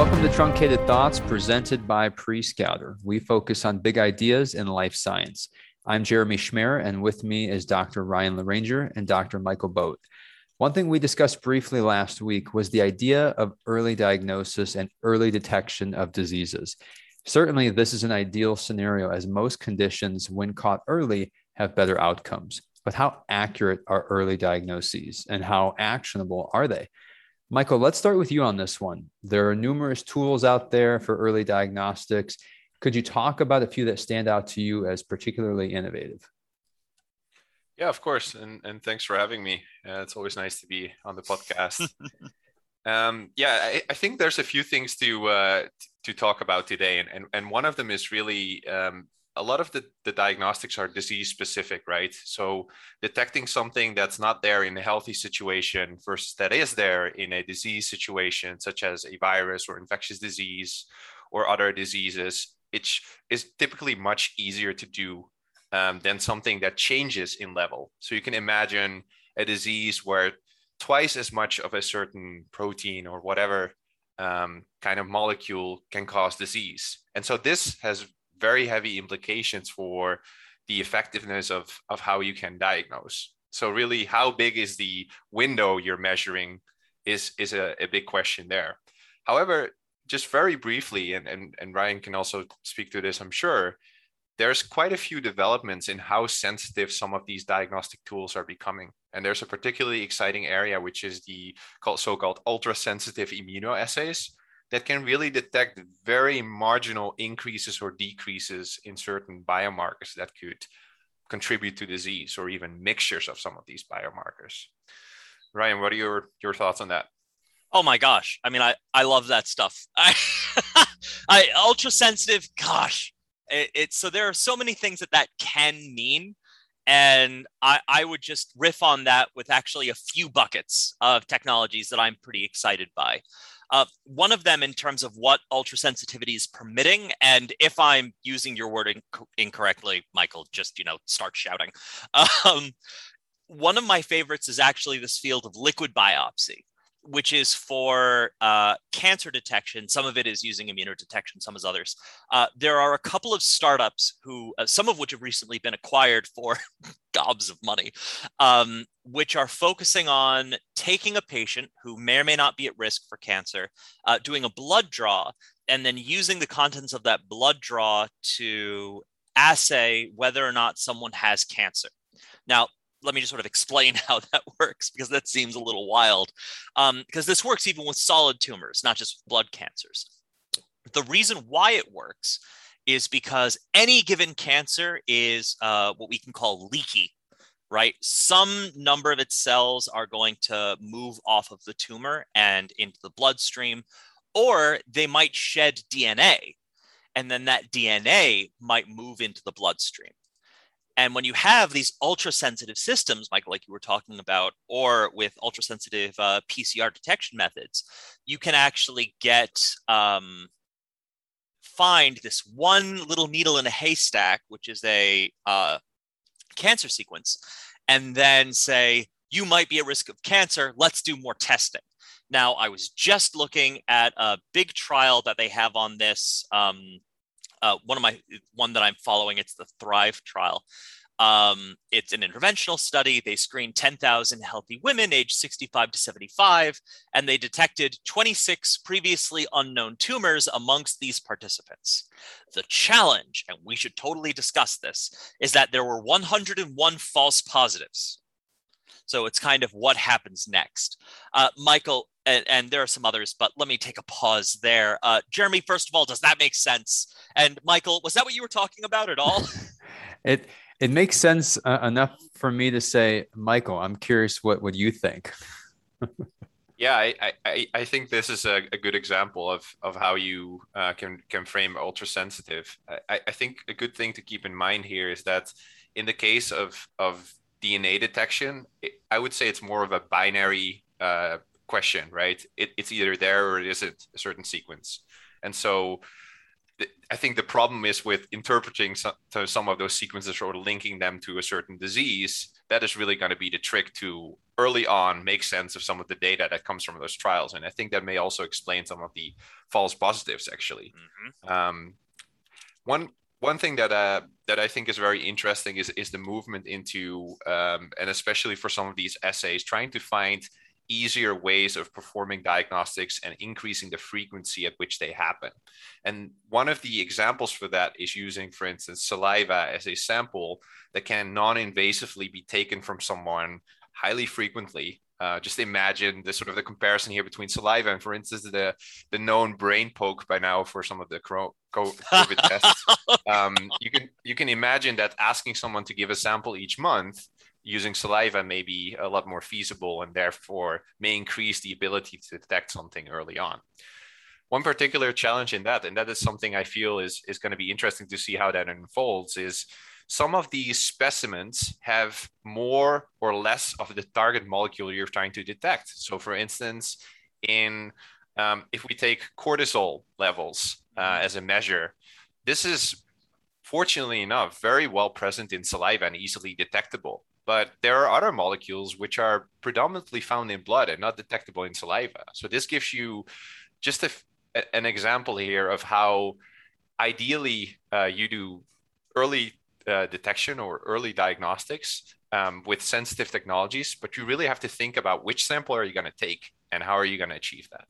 Welcome to Truncated Thoughts presented by Prescouter. We focus on big ideas in life science. I'm Jeremy Schmer, and with me is Dr. Ryan LaRanger and Dr. Michael Boat. One thing we discussed briefly last week was the idea of early diagnosis and early detection of diseases. Certainly, this is an ideal scenario as most conditions, when caught early, have better outcomes. But how accurate are early diagnoses and how actionable are they? Michael, let's start with you on this one. There are numerous tools out there for early diagnostics. Could you talk about a few that stand out to you as particularly innovative? Yeah, of course. And, and thanks for having me. Uh, it's always nice to be on the podcast. um, yeah, I, I, think there's a few things to uh, to talk about today. And, and, and one of them is really um, a lot of the, the diagnostics are disease specific, right? So detecting something that's not there in a healthy situation versus that is there in a disease situation, such as a virus or infectious disease or other diseases, it is typically much easier to do um, than something that changes in level. So you can imagine a disease where twice as much of a certain protein or whatever um, kind of molecule can cause disease. And so this has very heavy implications for the effectiveness of, of how you can diagnose. So really, how big is the window you're measuring is, is a, a big question there. However, just very briefly, and, and, and Ryan can also speak to this, I'm sure, there's quite a few developments in how sensitive some of these diagnostic tools are becoming. And there's a particularly exciting area, which is the so-called ultra-sensitive immunoassays, that can really detect very marginal increases or decreases in certain biomarkers that could contribute to disease or even mixtures of some of these biomarkers. Ryan, what are your, your thoughts on that? Oh my gosh. I mean, I, I love that stuff. I, I ultra sensitive, gosh, it, it's so there are so many things that that can mean. And I, I would just riff on that with actually a few buckets of technologies that I'm pretty excited by. Uh, one of them in terms of what ultra sensitivity is permitting, and if I'm using your word inc- incorrectly, Michael, just you know start shouting. Um, one of my favorites is actually this field of liquid biopsy which is for uh, cancer detection. Some of it is using immunodetection, some is others. Uh, there are a couple of startups who, uh, some of which have recently been acquired for gobs of money, um, which are focusing on taking a patient who may or may not be at risk for cancer, uh, doing a blood draw, and then using the contents of that blood draw to assay whether or not someone has cancer. Now, let me just sort of explain how that works because that seems a little wild. Um, because this works even with solid tumors, not just blood cancers. The reason why it works is because any given cancer is uh, what we can call leaky, right? Some number of its cells are going to move off of the tumor and into the bloodstream, or they might shed DNA, and then that DNA might move into the bloodstream. And when you have these ultra sensitive systems, Michael, like you were talking about, or with ultra sensitive uh, PCR detection methods, you can actually get um, find this one little needle in a haystack, which is a uh, cancer sequence, and then say, you might be at risk of cancer. Let's do more testing. Now, I was just looking at a big trial that they have on this. Um, uh, one of my one that I'm following. It's the Thrive trial. Um, it's an interventional study. They screened 10,000 healthy women aged 65 to 75, and they detected 26 previously unknown tumors amongst these participants. The challenge, and we should totally discuss this, is that there were 101 false positives. So it's kind of what happens next. Uh, Michael, and, and, there are some others, but let me take a pause there. Uh, Jeremy, first of all, does that make sense? And Michael, was that what you were talking about at all? it it makes sense uh, enough for me to say, Michael, I'm curious what would you think? yeah, I, I, I think this is a, a good example of, of how you uh, can, can frame ultra sensitive. I, I think a good thing to keep in mind here is that in the case of, of DNA detection, it, I would say it's more of a binary uh, question, right? It, it's either there or it isn't a certain sequence. And so I think the problem is with interpreting some, some of those sequences or linking them to a certain disease. That is really going to be the trick to early on make sense of some of the data that comes from those trials. And I think that may also explain some of the false positives actually. Mm-hmm. Um, one one thing that uh, that I think is very interesting is is the movement into um, and especially for some of these assays, trying to find easier ways of performing diagnostics and increasing the frequency at which they happen. And one of the examples for that is using, for instance, saliva as a sample that can non-invasively be taken from someone highly frequently. Uh, just imagine the sort of the comparison here between saliva and, for instance, the the known brain poke by now for some of the COVID tests. Um, you can you can imagine that asking someone to give a sample each month using saliva may be a lot more feasible and therefore may increase the ability to detect something early on. One particular challenge in that, and that is something I feel is, is going to be interesting to see how that unfolds, is some of these specimens have more or less of the target molecule you're trying to detect. So, for instance, in um, if we take cortisol levels uh, as a measure, this is fortunately enough very well present in saliva and easily detectable. But there are other molecules which are predominantly found in blood and not detectable in saliva. So this gives you just a, an example here of how ideally uh, you do early uh, detection or early diagnostics um, with sensitive technologies, but you really have to think about which sample are you going to take and how are you going to achieve that.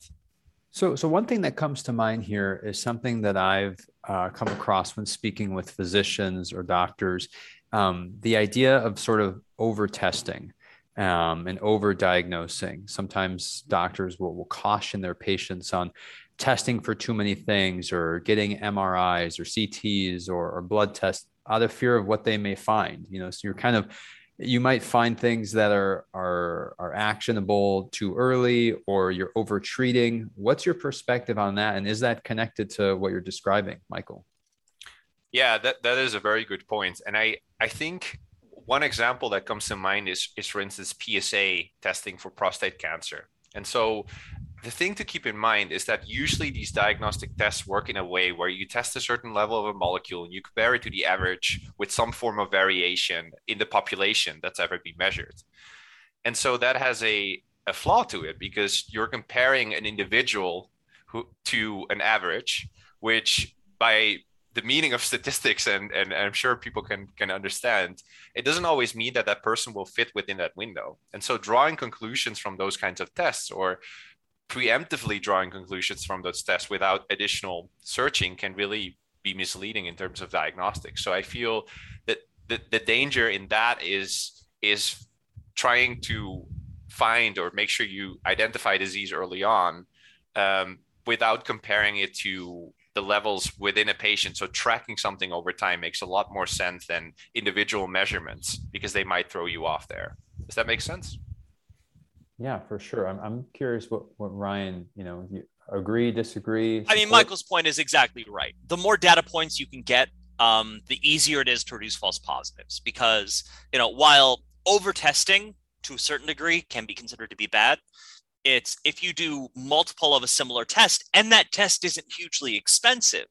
So, so one thing that comes to mind here is something that I've uh, come across when speaking with physicians or doctors. Um, the idea of sort of over testing um, and over diagnosing. Sometimes doctors will, will caution their patients on testing for too many things or getting MRIs or CTs or, or blood tests out of fear of what they may find. You know, so you're kind of you might find things that are are are actionable too early or you're over treating. What's your perspective on that? And is that connected to what you're describing, Michael? Yeah, that, that is a very good. And I, I think one example that comes to mind is, is for instance, PSA testing for prostate cancer. And so the thing to keep in mind is that usually these diagnostic tests work in a way where you test a certain level of a molecule and you compare it to the average with some form of variation in the population that's ever been measured. And so that has a, a flaw to it because you're comparing an individual who, to an average, which by the meaning of statistics and, and, and I'm sure people can can understand, it doesn't always mean that that person will fit within that window. And so drawing conclusions from those kinds of tests or preemptively drawing conclusions from those tests without additional searching can really be misleading in terms of diagnostics. So I feel that the, the danger in that is is trying to find or make sure you identify disease early on um, without comparing it to the levels within a patient. So tracking something over time makes a lot more sense than individual measurements because they might throw you off there. Does that make sense? Yeah, for sure. I'm, I'm curious what, what Ryan, you know, you agree, disagree? Support? I mean, Michael's point is exactly right. The more data points you can get, um, the easier it is to reduce false positives because, you know, while over testing to a certain degree can be considered to be bad, it's if you do multiple of a similar test and that test isn't hugely expensive,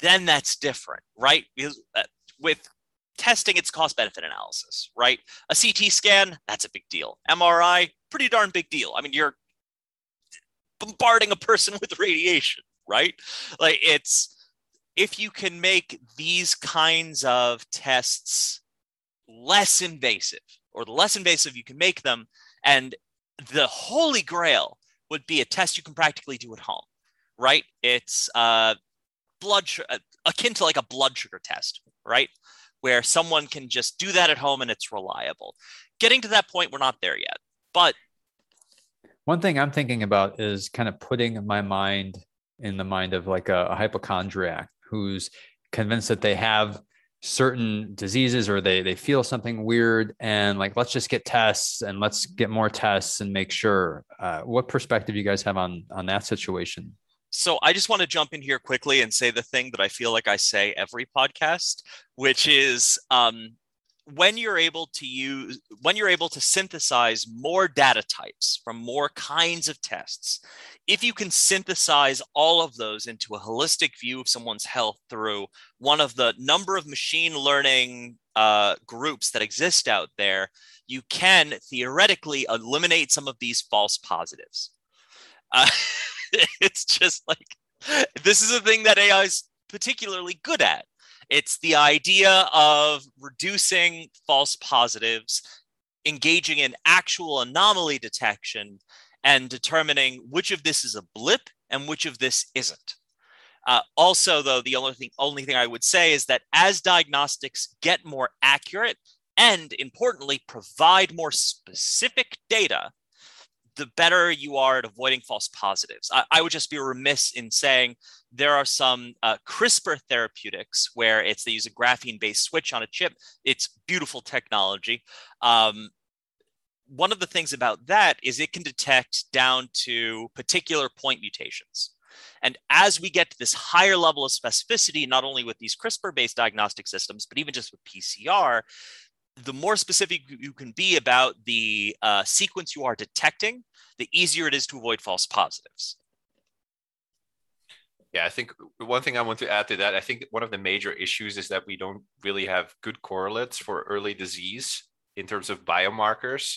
then that's different, right? Because uh, with testing, it's cost benefit analysis, right? A CT scan, that's a big deal. MRI, pretty darn big deal. I mean, you're bombarding a person with radiation, right? Like it's if you can make these kinds of tests less invasive or the less invasive you can make them and the holy grail would be a test you can practically do at home, right? It's uh, blood sh- uh, akin to like a blood sugar test, right? Where someone can just do that at home and it's reliable. Getting to that point, we're not there yet. But one thing I'm thinking about is kind of putting my mind in the mind of like a, a hypochondriac who's convinced that they have certain diseases or they they feel something weird and like let's just get tests and let's get more tests and make sure uh, what perspective you guys have on on that situation so i just want to jump in here quickly and say the thing that i feel like i say every podcast which is um, when you're able to use when you're able to synthesize more data types from more kinds of tests if you can synthesize all of those into a holistic view of someone's health through one of the number of machine learning uh, groups that exist out there, you can theoretically eliminate some of these false positives. Uh, it's just like this is a thing that AI is particularly good at. It's the idea of reducing false positives, engaging in actual anomaly detection, and determining which of this is a blip and which of this isn't. Uh, also, though, the only thing, only thing I would say is that as diagnostics get more accurate and importantly provide more specific data, the better you are at avoiding false positives. I, I would just be remiss in saying there are some uh, CRISPR therapeutics where it's they use a graphene based switch on a chip. It's beautiful technology. Um, one of the things about that is it can detect down to particular point mutations. And as we get to this higher level of specificity, not only with these CRISPR based diagnostic systems, but even just with PCR, the more specific you can be about the uh, sequence you are detecting, the easier it is to avoid false positives. Yeah, I think one thing I want to add to that, I think one of the major issues is that we don't really have good correlates for early disease in terms of biomarkers.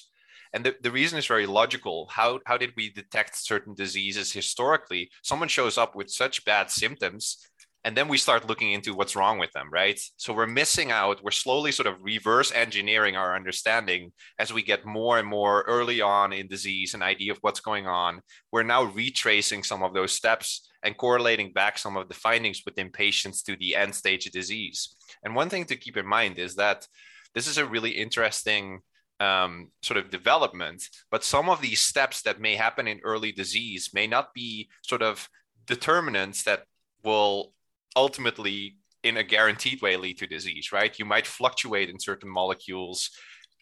And the, the reason is very logical. How, how did we detect certain diseases historically? Someone shows up with such bad symptoms and then we start looking into what's wrong with them right? So we're missing out we're slowly sort of reverse engineering our understanding as we get more and more early on in disease an idea of what's going on. We're now retracing some of those steps and correlating back some of the findings within patients to the end stage disease. And one thing to keep in mind is that this is a really interesting um, sort of development but some of these steps that may happen in early disease may not be sort of determinants that will ultimately in a guaranteed way lead to disease, right? You might fluctuate in certain molecules.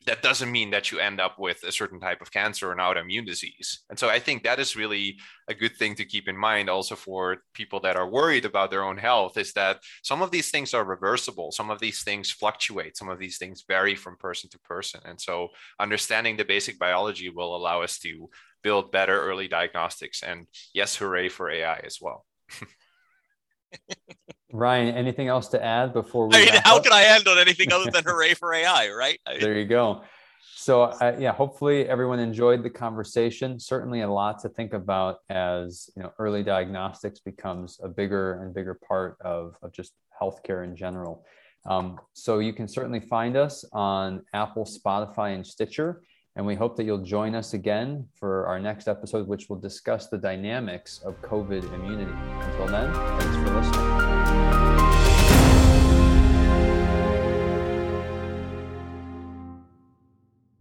That doesn't mean that you end up with a certain type of cancer or an autoimmune disease. And so I think that is really a good thing to keep in mind also for people that are worried about their own health is that some of these things are reversible. Some of these things fluctuate. Some of these things vary from person to person. And so understanding the basic biology will allow us to build better early diagnostics. And yes, hooray for AI as well. Ryan, anything else to add before we? I mean, how up? can I end on anything other than hooray for AI, right? there you go. So, uh, yeah, hopefully everyone enjoyed the conversation. Certainly, a lot to think about as you know, early diagnostics becomes a bigger and bigger part of, of just healthcare in general. Um, so, you can certainly find us on Apple, Spotify, and Stitcher. And we hope that you'll join us again for our next episode, which will discuss the dynamics of COVID immunity. Until then, thanks for listening.